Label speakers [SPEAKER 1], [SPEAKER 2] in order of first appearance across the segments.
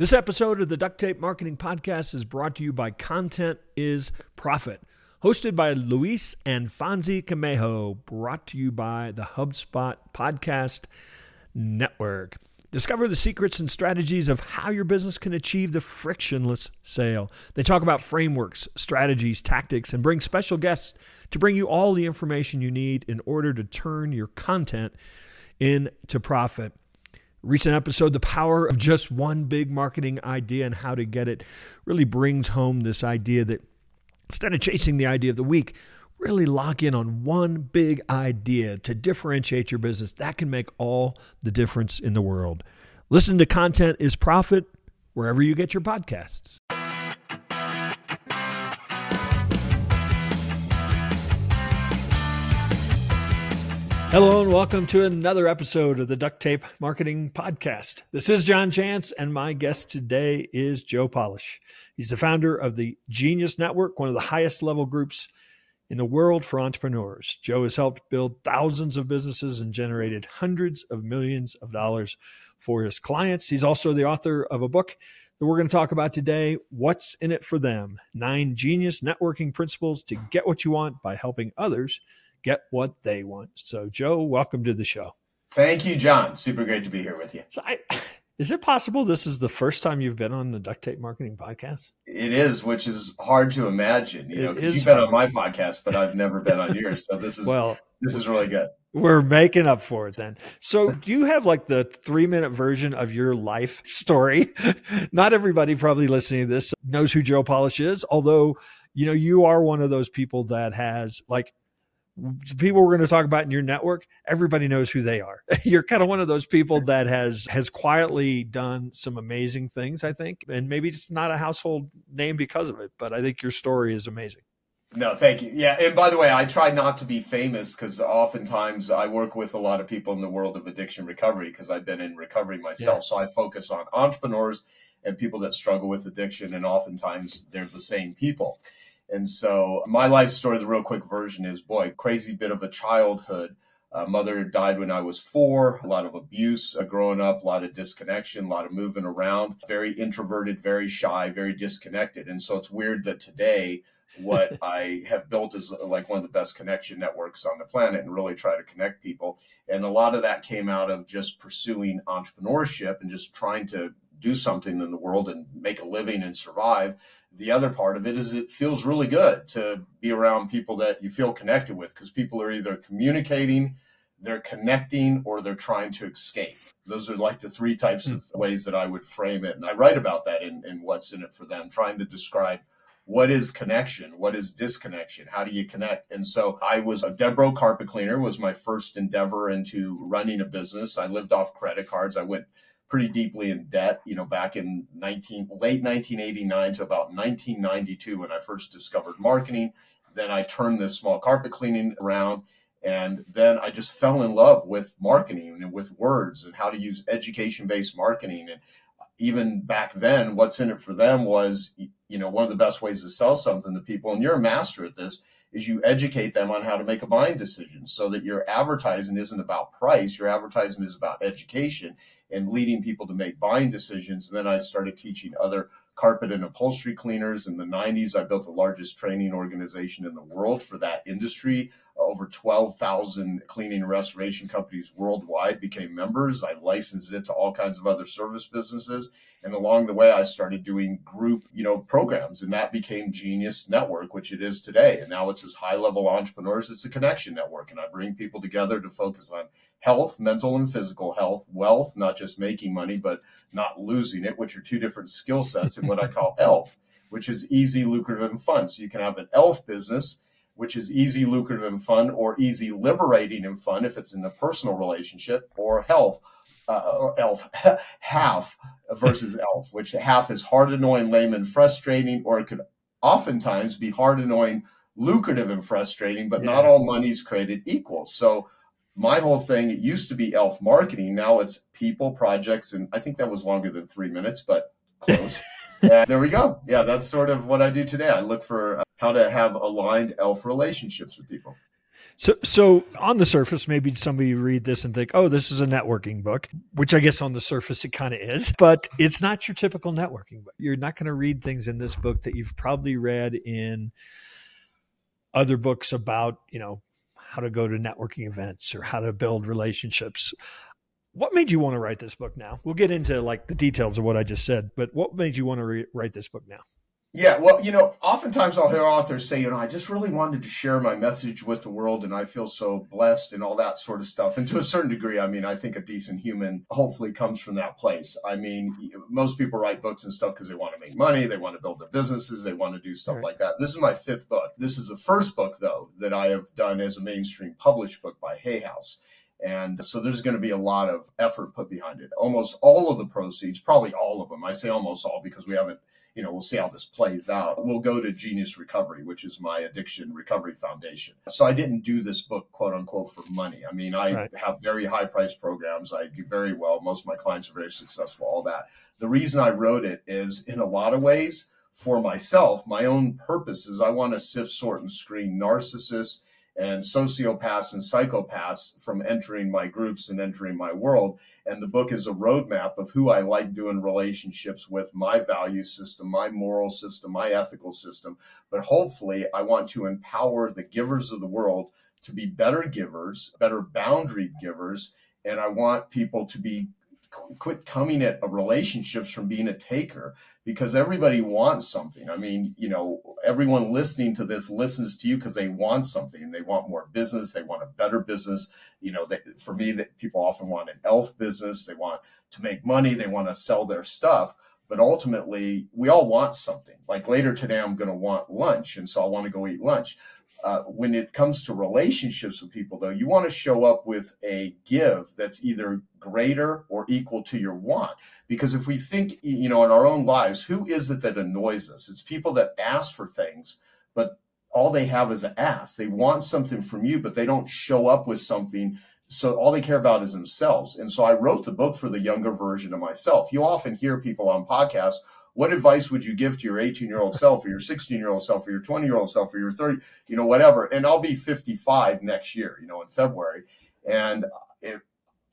[SPEAKER 1] This episode of the Duct Tape Marketing Podcast is brought to you by Content is Profit, hosted by Luis and Fonzie Camejo, brought to you by the HubSpot Podcast Network. Discover the secrets and strategies of how your business can achieve the frictionless sale. They talk about frameworks, strategies, tactics, and bring special guests to bring you all the information you need in order to turn your content into profit recent episode, The Power of Just One Big Marketing Idea and How to Get It, really brings home this idea that instead of chasing the idea of the week, really lock in on one big idea to differentiate your business. That can make all the difference in the world. Listen to Content is Profit wherever you get your podcasts. Hello and welcome to another episode of the Duct Tape Marketing Podcast. This is John Jantsch, and my guest today is Joe Polish. He's the founder of the Genius Network, one of the highest level groups in the world for entrepreneurs. Joe has helped build thousands of businesses and generated hundreds of millions of dollars for his clients. He's also the author of a book that we're going to talk about today What's in It for Them? Nine Genius Networking Principles to Get What You Want by Helping Others get what they want. So, Joe, welcome to the show.
[SPEAKER 2] Thank you, John. Super great to be here with you.
[SPEAKER 1] So I, is it possible this is the first time you've been on the Duct Tape Marketing Podcast?
[SPEAKER 2] It is, which is hard to imagine. You know, you've been on my podcast, but I've never been on yours. So this is well, this is really good.
[SPEAKER 1] We're making up for it then. So, do you have like the three minute version of your life story? Not everybody probably listening to this knows who Joe Polish is, although you know you are one of those people that has like people we're going to talk about in your network everybody knows who they are. You're kind of one of those people that has has quietly done some amazing things i think and maybe it's not a household name because of it but i think your story is amazing.
[SPEAKER 2] No thank you. Yeah and by the way i try not to be famous because oftentimes i work with a lot of people in the world of addiction recovery because i've been in recovery myself. Yeah. so i focus on entrepreneurs and people that struggle with addiction and oftentimes they're the same people and so my life story, the real quick version is boy, crazy bit of a childhood. Uh, mother died when I was four, a lot of abuse uh, growing up, a lot of disconnection, a lot of moving around, very introverted, very shy, very disconnected. And so it's weird that today, what I have built is uh, like one of the best connection networks on the planet and really try to connect people. And a lot of that came out of just pursuing entrepreneurship and just trying to do something in the world and make a living and survive the other part of it is it feels really good to be around people that you feel connected with because people are either communicating, they're connecting, or they're trying to escape. Those are like the three types of hmm. ways that I would frame it. And I write about that in, in What's in It for Them, trying to describe what is connection what is disconnection how do you connect and so i was a debro carpet cleaner was my first endeavor into running a business i lived off credit cards i went pretty deeply in debt, you know, back in 19, late 1989 to about 1992 when I first discovered marketing. Then I turned this small carpet cleaning around. And then I just fell in love with marketing and with words and how to use education based marketing. And even back then, what's in it for them was, you know, one of the best ways to sell something to people. And you're a master at this is you educate them on how to make a buying decision so that your advertising isn't about price your advertising is about education and leading people to make buying decisions. And then I started teaching other carpet and upholstery cleaners in the 90s. I built the largest training organization in the world for that industry. Over 12,000 cleaning and restoration companies worldwide became members. I licensed it to all kinds of other service businesses. And along the way, I started doing group, you know, programs, and that became Genius Network, which it is today. And now it's as high level entrepreneurs. It's a connection network, and I bring people together to focus on health, mental and physical health, wealth, not just making money, but not losing it, which are two different skill sets in what I call ELF, which is easy, lucrative, and fun. So you can have an ELF business, which is easy, lucrative, and fun, or easy, liberating, and fun if it's in the personal relationship, or health. Uh, or elf half versus elf, which half is hard, annoying, lame, and frustrating, or it could oftentimes be hard, annoying, lucrative, and frustrating, but yeah. not all money's created equal. So my whole thing, it used to be elf marketing. Now it's people, projects, and I think that was longer than three minutes, but close. and there we go. Yeah, that's sort of what I do today. I look for uh, how to have aligned elf relationships with people.
[SPEAKER 1] So, so on the surface, maybe somebody read this and think, "Oh, this is a networking book," which I guess on the surface it kind of is, but it's not your typical networking book. You're not going to read things in this book that you've probably read in other books about, you know, how to go to networking events or how to build relationships. What made you want to write this book now? We'll get into like the details of what I just said, but what made you want to re- write this book now?
[SPEAKER 2] Yeah, well, you know, oftentimes I'll hear authors say, you know, I just really wanted to share my message with the world and I feel so blessed and all that sort of stuff. And to a certain degree, I mean, I think a decent human hopefully comes from that place. I mean, most people write books and stuff because they want to make money, they want to build their businesses, they want to do stuff right. like that. This is my fifth book. This is the first book, though, that I have done as a mainstream published book by Hay House. And so there's going to be a lot of effort put behind it. Almost all of the proceeds, probably all of them, I say almost all because we haven't you know, we'll see how this plays out. We'll go to Genius Recovery, which is my addiction recovery foundation. So I didn't do this book, quote unquote, for money. I mean, I right. have very high price programs. I do very well. Most of my clients are very successful, all that. The reason I wrote it is in a lot of ways for myself, my own purpose is I want to sift, sort, and screen narcissists and sociopaths and psychopaths from entering my groups and entering my world. And the book is a roadmap of who I like doing relationships with, my value system, my moral system, my ethical system. But hopefully, I want to empower the givers of the world to be better givers, better boundary givers. And I want people to be quit coming at relationships from being a taker because everybody wants something. I mean, you know, everyone listening to this listens to you because they want something. They want more business. They want a better business. You know, they, for me, that people often want an elf business. They want to make money. They want to sell their stuff. But ultimately, we all want something. Like later today, I'm going to want lunch, and so I want to go eat lunch uh, when it comes to relationships with people, though, you want to show up with a give that's either greater or equal to your want. Because if we think, you know, in our own lives, who is it that annoys us? It's people that ask for things, but all they have is an ask. They want something from you, but they don't show up with something. So all they care about is themselves. And so I wrote the book for the younger version of myself. You often hear people on podcasts, what advice would you give to your 18 year old self or your 16 year old self or your 20 year old self or your 30 you know whatever and i'll be 55 next year you know in february and if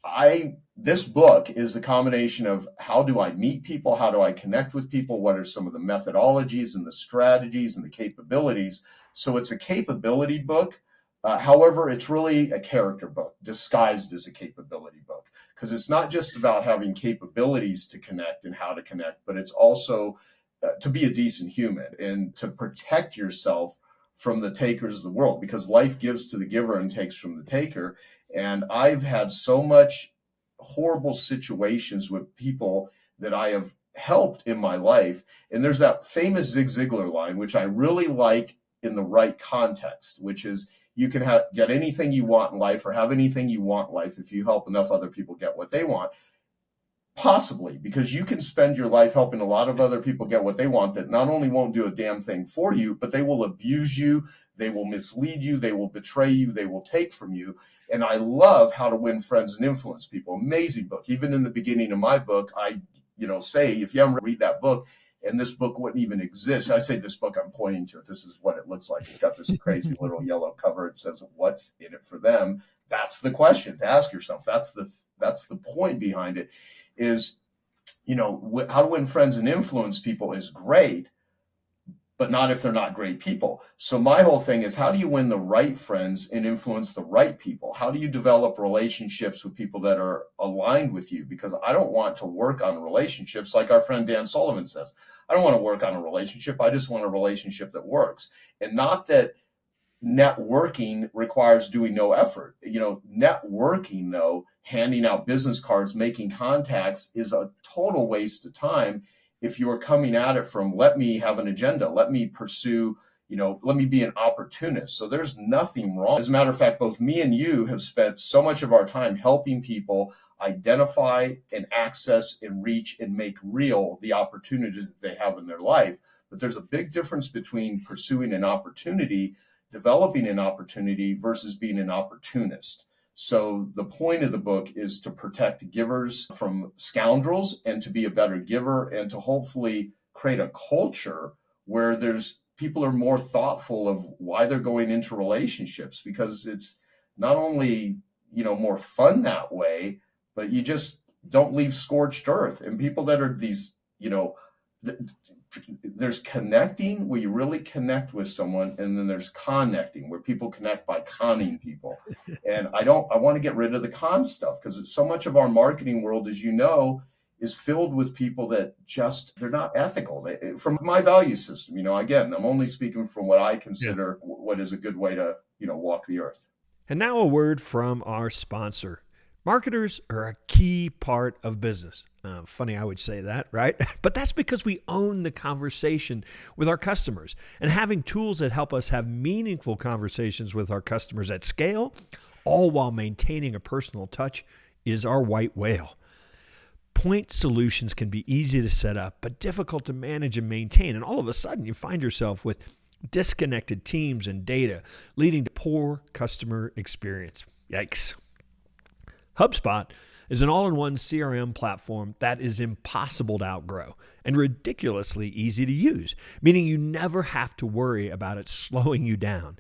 [SPEAKER 2] i this book is a combination of how do i meet people? How do i connect with people? What are some of the methodologies and the strategies and the capabilities? So it's a capability book. Uh, however it's really a character book disguised as a capability book because it's not just about having capabilities to connect and how to connect, but it's also uh, to be a decent human and to protect yourself from the takers of the world because life gives to the giver and takes from the taker. And I've had so much horrible situations with people that I have helped in my life. And there's that famous Zig Ziglar line, which I really like in the right context, which is you can have, get anything you want in life or have anything you want in life if you help enough other people get what they want. Possibly, because you can spend your life helping a lot of other people get what they want that not only won't do a damn thing for you, but they will abuse you, they will mislead you, they will betray you, they will take from you. And I love How to Win Friends and Influence People. Amazing book. Even in the beginning of my book, I, you know, say if you haven't read that book, and this book wouldn't even exist. I say this book, I'm pointing to it. This is what it looks like. It's got this crazy little yellow cover. It says, "What's in it for them?" That's the question to ask yourself. That's the that's the point behind it. Is you know how to win friends and influence people is great, but not if they're not great people. So my whole thing is how do you win the right friends and influence the right people? How do you develop relationships with people that are aligned with you? Because I don't want to work on relationships like our friend Dan Sullivan says. I don't want to work on a relationship. I just want a relationship that works. And not that networking requires doing no effort. You know, networking though, handing out business cards, making contacts is a total waste of time if you are coming at it from let me have an agenda, let me pursue, you know, let me be an opportunist. So there's nothing wrong. As a matter of fact, both me and you have spent so much of our time helping people identify and access and reach and make real the opportunities that they have in their life. But there's a big difference between pursuing an opportunity, developing an opportunity versus being an opportunist. So the point of the book is to protect givers from scoundrels and to be a better giver and to hopefully create a culture where there's people are more thoughtful of why they're going into relationships because it's not only you know more fun that way, but you just don't leave scorched earth. And people that are these you know there's connecting where you really connect with someone and then there's connecting where people connect by conning people. And i don't i want to get rid of the con stuff because so much of our marketing world as you know is filled with people that just they're not ethical. They, eh, from my value system you know again i'm only speaking from what i consider yeah. what is a good way to you know walk the earth.
[SPEAKER 1] And now a word from our sponsor marketers are a key part of business uh, funny I would say that, right? but that's because we own the conversation with our customers. And having tools that help us have meaningful conversations with our customers at scale, all while maintaining a personal touch, is our white whale. Point solutions can be easy to set up, but difficult to manage and maintain. And all of a sudden, you find yourself with disconnected teams and data, leading to poor customer experience. Yikes. HubSpot is an all in one CRM platform that is impossible to outgrow and ridiculously easy to use, meaning you never have to worry about it slowing you down.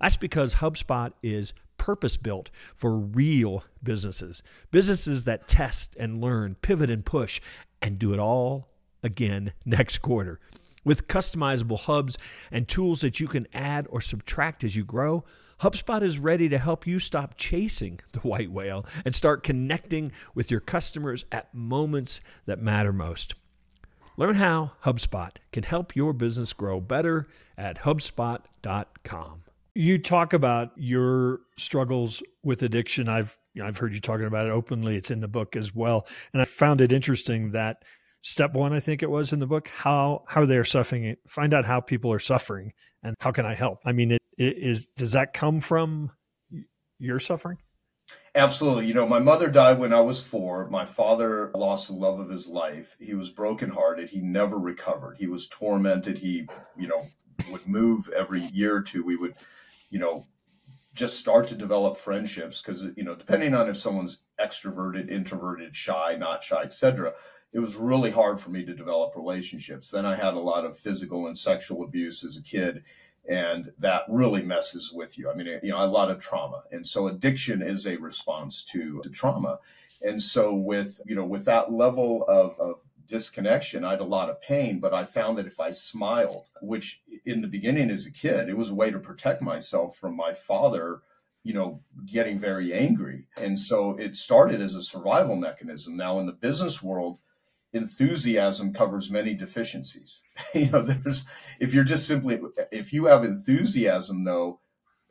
[SPEAKER 1] That's because HubSpot is purpose built for real businesses, businesses that test and learn, pivot and push, and do it all again next quarter. With customizable hubs and tools that you can add or subtract as you grow, HubSpot is ready to help you stop chasing the white whale and start connecting with your customers at moments that matter most. Learn how HubSpot can help your business grow better at HubSpot.com. You talk about your struggles with addiction. I've I've heard you talking about it openly. It's in the book as well, and I found it interesting that step one, I think it was in the book, how how they are suffering. Find out how people are suffering and how can I help. I mean, it, it is does that come from your suffering?
[SPEAKER 2] Absolutely. You know, my mother died when I was four. My father lost the love of his life. He was brokenhearted. He never recovered. He was tormented. He, you know, would move every year or two. We would, you know, just start to develop friendships because you know depending on if someone's extroverted introverted shy not shy etc it was really hard for me to develop relationships. Then I had a lot of physical and sexual abuse as a kid, and that really messes with you. I mean, you know, a lot of trauma, and so addiction is a response to, to trauma. And so, with you know, with that level of, of disconnection, I had a lot of pain, but I found that if I smiled, which in the beginning as a kid, it was a way to protect myself from my father you know, getting very angry. And so it started as a survival mechanism. Now, in the business world, enthusiasm covers many deficiencies. you know, there's if you're just simply if you have enthusiasm though,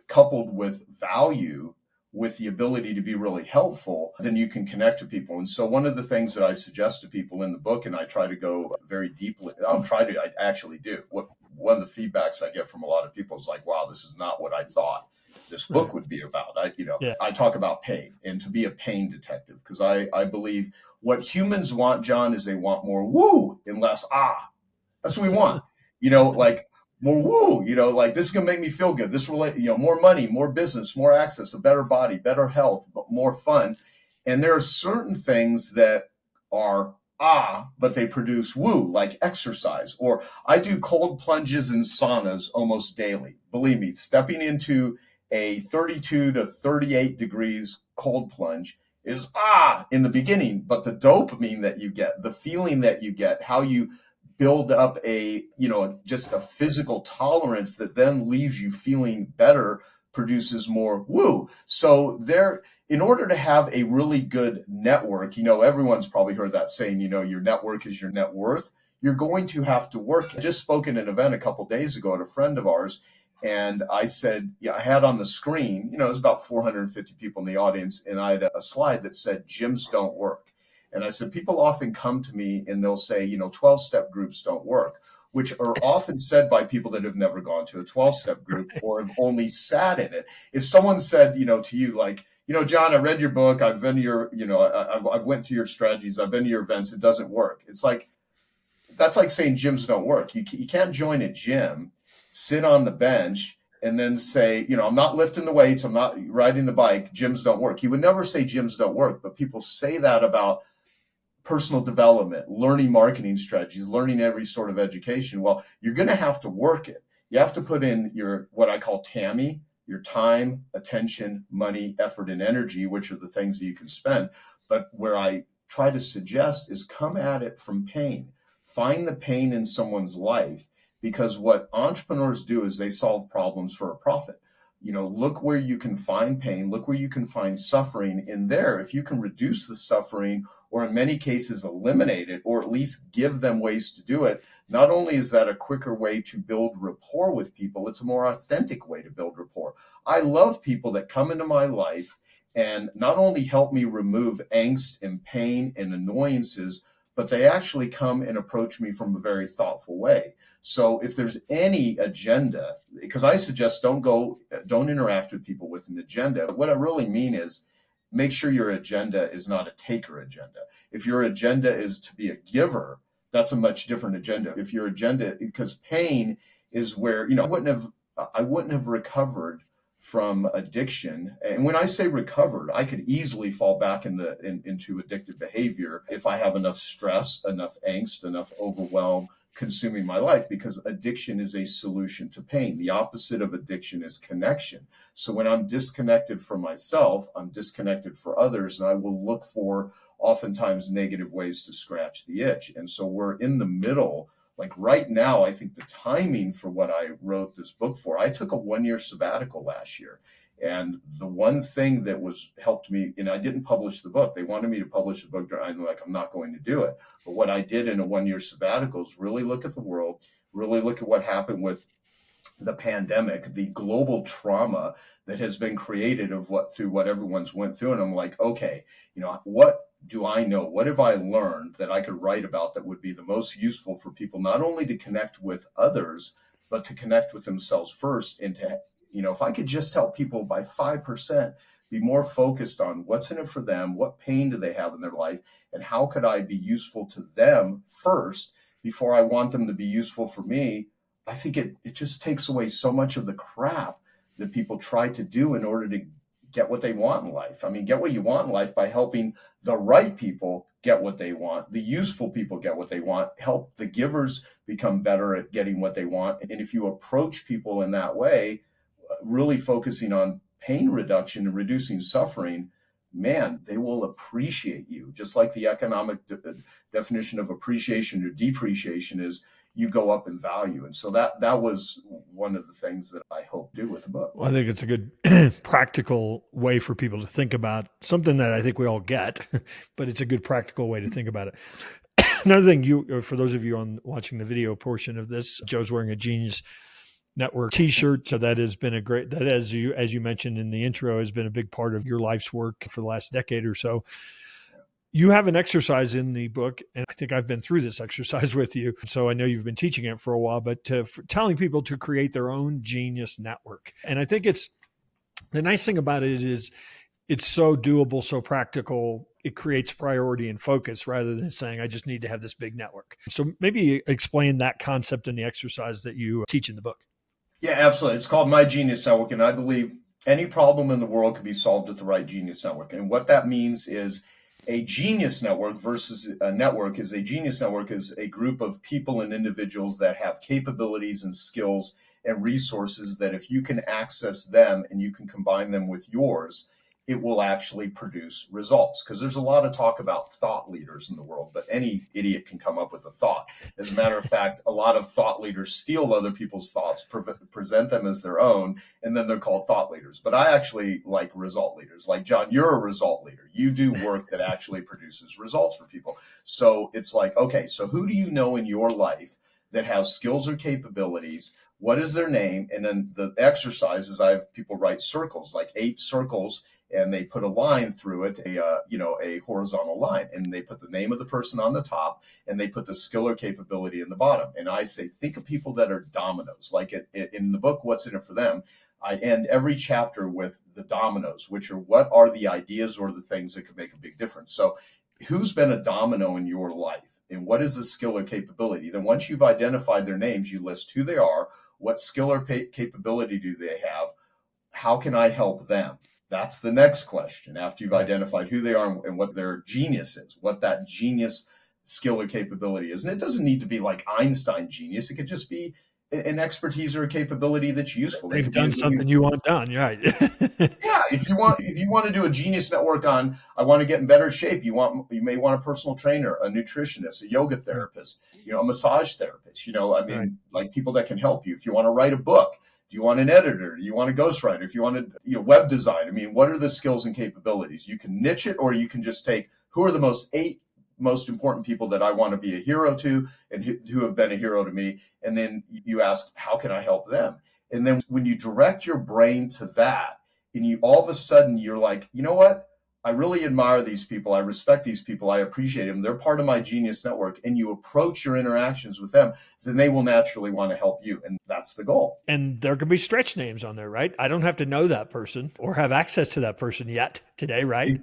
[SPEAKER 2] coupled with value, with the ability to be really helpful, then you can connect to people. And so one of the things that I suggest to people in the book, and I try to go very deeply, I don't try to, I actually do. What one of the feedbacks I get from a lot of people is like, wow, this is not what I thought this book would be about. I, you know, yeah. I talk about pain and to be a pain detective because I, I believe what humans want, John, is they want more woo and less ah. That's what we want. You know, like more woo. You know, like this is gonna make me feel good. This relate, you know, more money, more business, more access, a better body, better health, but more fun. And there are certain things that are ah, but they produce woo, like exercise. Or I do cold plunges and saunas almost daily. Believe me, stepping into a 32 to 38 degrees cold plunge is ah in the beginning, but the dopamine that you get, the feeling that you get, how you build up a, you know, just a physical tolerance that then leaves you feeling better produces more woo. So there in order to have a really good network, you know, everyone's probably heard that saying, you know, your network is your net worth. You're going to have to work. I just spoke at an event a couple days ago at a friend of ours, and I said, yeah, I had on the screen, you know, it was about 450 people in the audience, and I had a slide that said, gyms don't work. And I said, people often come to me and they'll say, you know, 12 step groups don't work, which are often said by people that have never gone to a 12 step group or have only sat in it. If someone said, you know, to you, like, you know, John, I read your book, I've been to your, you know, I, have I've went to your strategies, I've been to your events, it doesn't work. It's like, that's like saying gyms don't work. You, you can't join a gym sit on the bench and then say, you know, I'm not lifting the weights, I'm not riding the bike, gyms don't work. You would never say gyms don't work, but people say that about personal development, learning marketing strategies, learning every sort of education. Well, you're going to have to work it. You have to put in your what I call TAMI, your time, attention, money, effort, and energy, which are the things that you can spend. But where I try to suggest is come at it from pain. Find the pain in someone's life because what entrepreneurs do is they solve problems for a profit. You know look where you can find pain look where you can find suffering in there. If you can reduce the suffering or in many cases eliminate it or at least give them ways to do it not only is that a quicker way to build rapport with people it's a more authentic way to build rapport. I love people that come into my life and not only help me remove angst and pain and annoyances but they actually come and approach me from a very thoughtful way. So if there's any agenda, because I suggest don't go, don't interact with people with an agenda. What I really mean is make sure your agenda is not a taker agenda. If your agenda is to be a giver, that's a much different agenda. If your agenda, because pain is where, you know, I wouldn't have, I wouldn't have recovered from addiction. And when I say recovered, I could easily fall back in the, in, into addictive behavior if I have enough stress, enough angst, enough overwhelm consuming my life because addiction is a solution to pain. The opposite of addiction is connection. So when I'm disconnected from myself, I'm disconnected for others, and I will look for oftentimes negative ways to scratch the itch. And so we're in the middle like right now, I think the timing for what I wrote this book for, I took a one year sabbatical last year. And the one thing that was helped me, and I didn't publish the book. They wanted me to publish the book. I'm like, I'm not going to do it. But what I did in a one year sabbatical is really look at the world, really look at what happened with the pandemic, the global trauma that has been created of what through what everyone's went through. And I'm like, okay, you know, what do I know? What have I learned that I could write about that would be the most useful for people, not only to connect with others, but to connect with themselves first and to, you know, if I could just help people by 5% be more focused on what's in it for them, what pain do they have in their life, and how could I be useful to them first before I want them to be useful for me, I think it, it just takes away so much of the crap that people try to do in order to get what they want in life. I mean, get what you want in life by helping the right people get what they want, the useful people get what they want, help the givers become better at getting what they want. And if you approach people in that way, really focusing on pain reduction and reducing suffering, man, they will appreciate you. Just like the economic de- uh, definition of appreciation or depreciation is you go up in value. And so that that was one of the things that I hope do with the book.
[SPEAKER 1] Well, I think it's a good practical way for people to think about something that I think we all get, but it's a good practical way to think about it. Another thing, you uh, for those of you on watching the video portion of this, Joe's wearing a Genius Network T-shirt, so that has been a great. That as you as you mentioned in the intro has been a big part of your life's work for the last decade or so you have an exercise in the book, and I think I've been through this exercise with you. So I know you've been teaching it for a while, but to, telling people to create their own genius network. And I think it's the nice thing about it is it's so doable, so practical. It creates priority and focus rather than saying, I just need to have this big network. So maybe explain that concept in the exercise that you teach in the book.
[SPEAKER 2] Yeah, absolutely. It's called My Genius Network. And I believe any problem in the world can be solved with the right genius network. And what that means is a genius network versus a network is a genius network is a group of people and individuals that have capabilities and skills and resources that if you can access them and you can combine them with yours it will actually produce results. Because there's a lot of talk about thought leaders in the world, but any idiot can come up with a thought. As a matter of fact, a lot of thought leaders steal other people's thoughts, pre- present them as their own, and then they're called thought leaders. But I actually like result leaders. Like, John, you're a result leader. You do work that actually produces results for people. So it's like, okay, so who do you know in your life that has skills or capabilities? What is their name? And then the exercises, I have people write circles, like eight circles and they put a line through it, a uh, you know a horizontal line, and they put the name of the person on the top, and they put the skill or capability in the bottom. And I say, think of people that are dominoes. Like it, it, in the book, what's in it for them? I end every chapter with the dominoes, which are what are the ideas or the things that could make a big difference. So, who's been a domino in your life? And what is the skill or capability? Then, once you've identified their names, you list who they are, what skill or capability do they have, how can I help them? That's the next question after you've identified who they are and what their genius is, what that genius skill or capability is. And it doesn't need to be like Einstein genius. It could just be an expertise or a capability that's useful.
[SPEAKER 1] They've done something you want done, right?
[SPEAKER 2] yeah, if you want if you want to do a genius network on I want to get in better shape, you want you may want a personal trainer, a nutritionist, a yoga therapist, you know, a massage therapist, you know, I mean right. like people that can help you. If you want to write a book, do you want an editor? Do you want a ghostwriter? If you want to you know, web design, I mean, what are the skills and capabilities? You can niche it or you can just take who are the most eight most important people that I want to be a hero to and who have been a hero to me. And then you ask, how can I help them? And then when you direct your brain to that, and you all of a sudden you're like, you know what? I really admire these people. I respect these people. I appreciate them. They're part of my genius network. And you approach your interactions with them, then they will naturally want to help you. And that's the goal.
[SPEAKER 1] And there can be stretch names on there, right? I don't have to know that person or have access to that person yet today, right?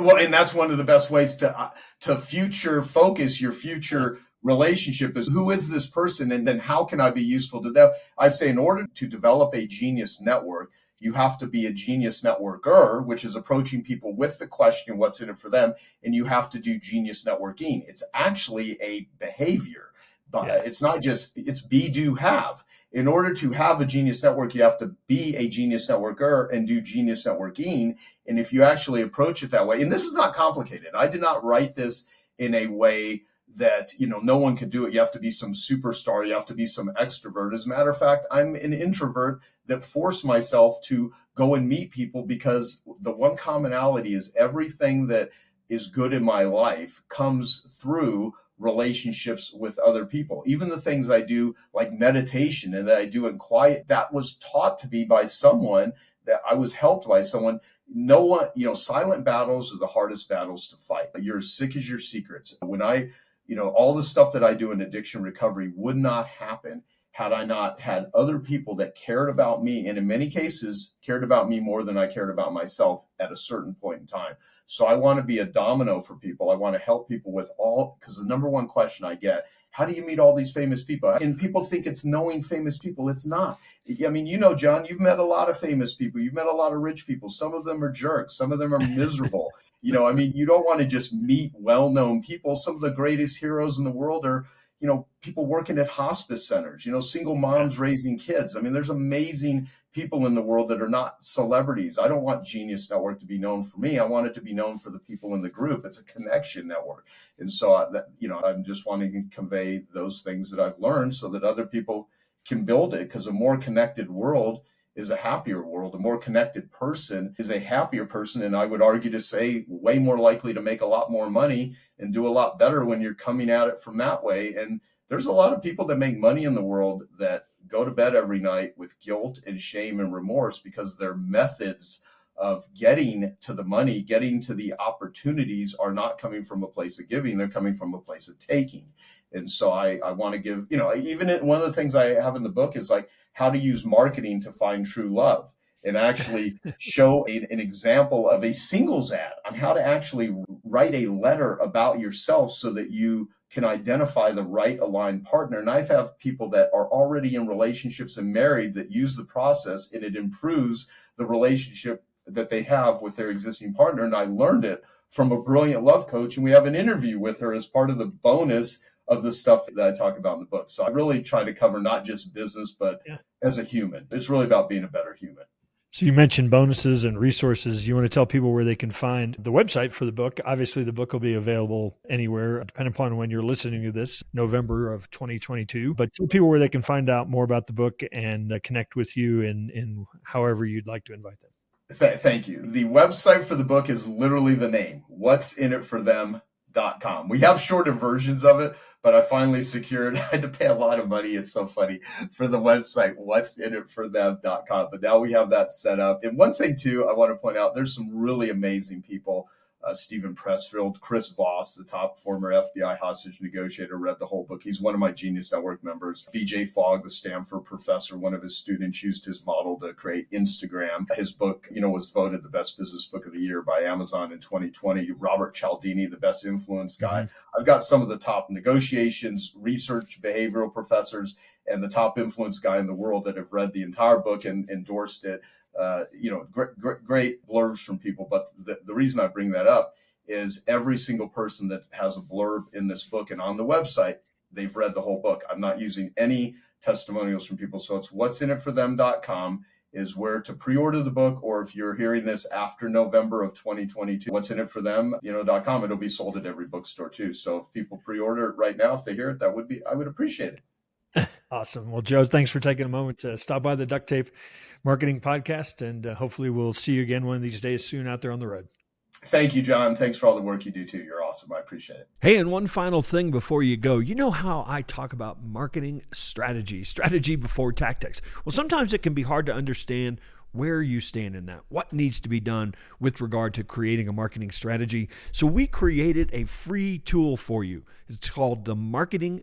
[SPEAKER 2] Well, and that's one of the best ways to uh, to future focus your future relationship is who is this person and then how can I be useful to them? I say in order to develop a genius network, you have to be a genius networker, which is approaching people with the question, what's in it for them? And you have to do genius networking. It's actually a behavior, but yeah. it's not just, it's be, do, have in order to have a genius network, you have to be a genius networker and do genius networking. And if you actually approach it that way, and this is not complicated, I did not write this in a way that you know no one can do it. You have to be some superstar. You have to be some extrovert. As a matter of fact i'm an introvert that force myself to go and meet people because the one commonality is everything that is good in my life comes through relationships with other people. Even the things I do, like meditation and that I do in quiet, that was taught to me by someone that I was helped by someone. No one, you know, silent battles are the hardest battles to fight. You're as sick as your secrets. When I, you know, all the stuff that I do in addiction recovery would not happen had I not had other people that cared about me, and in many cases, cared about me more than I cared about myself at a certain point in time. So I want to be a domino for people. I want to help people with all, because the number one question I get, how do you meet all these famous people? And people think it's knowing famous people. It's not. I mean, you know, John, you've met a lot of famous people. You've met a lot of rich people. Some of them are jerks. Some of them are miserable. you know, I mean, you don't want to just meet well known people. Some of the greatest heroes in the world are you know, people working at hospice centers, you know, single moms raising kids. I mean, there's amazing people in the world that are not celebrities. I don't want Genius Network to be known for me. I want it to be known for the people in the group. It's a connection network. And so, I, that, you know, I'm just wanting to convey those things that I've learned so that other people can build it because a more connected world is a happier world. A more connected person is a happier person. And I would argue to say way more likely to make a lot more money and do a lot better when you're coming at it from that way. And there's a lot of people that make money in the world that go to bed every night with guilt and shame and remorse because their methods of getting to the money, getting to the opportunities are not coming from a place of giving, they're coming from a place of taking. And so I, I want to give, you know, even one of the things I have in the book is like how to use marketing to find true love and actually show a, an example of a singles ad on how to actually write a letter about yourself so that you can identify the right aligned partner. And I've have people that are already in relationships and married that use the process and it improves the relationship that they have with their existing partner. And I learned it from a brilliant love coach. And we have an interview with her as part of the bonus of the stuff that I talk about in the book. So I really try to cover not just business, but yeah. as a human. It's really about being a better human.
[SPEAKER 1] So you mentioned bonuses and resources. You want to tell people where they can find the website for the book. Obviously, the book will be available anywhere, depending upon when you're listening to this, November of 2022. But tell people where they can find out more about the book and uh, connect with you in, in however you'd like to invite them.
[SPEAKER 2] Th- thank you. The website for the book is literally the name. What's in it for them com. We have shorter versions of it, but I finally secured, I had to pay a lot of money. It's so funny for the website, what's in it for them.com. But now we have that set up. And one thing too, I want to point out, there's some really amazing people uh, Steven Pressfield, Chris Voss, the top former FBI hostage negotiator, read the whole book. He's one of my Genius Network members. BJ Fogg, the Stanford professor, one of his students used his model to create Instagram. His book, you know, was voted the best business book of the year by Amazon in 2020. Robert Cialdini, the best influence guy. Mm-hmm. I've got some of the top negotiations, research, behavioral professors, and the top influence guy in the world that have read the entire book and endorsed it uh, you know, great, great, great blurbs from people. But the, the reason I bring that up is every single person that has a blurb in this book and on the website they've read the whole book. I'm not using any testimonials from people. So it's what's in it for them.com is where to pre-order the book or if you're hearing this after November of 2022 what's in it for them you know .com it'll be sold at every bookstore too so if people pre-order it right now if they hear it that would be I would appreciate
[SPEAKER 1] it awesome well Joe thanks for taking a moment to stop by the duct tape marketing podcast and uh, hopefully we'll see you again one of these days soon out there on the road
[SPEAKER 2] Thank you, John. Thanks for all the work you do too. You're awesome. I appreciate it.
[SPEAKER 1] Hey, and one final thing before you go. You know how I talk about marketing strategy, strategy before tactics. Well, sometimes it can be hard to understand where you stand in that, what needs to be done with regard to creating a marketing strategy. So, we created a free tool for you. It's called the Marketing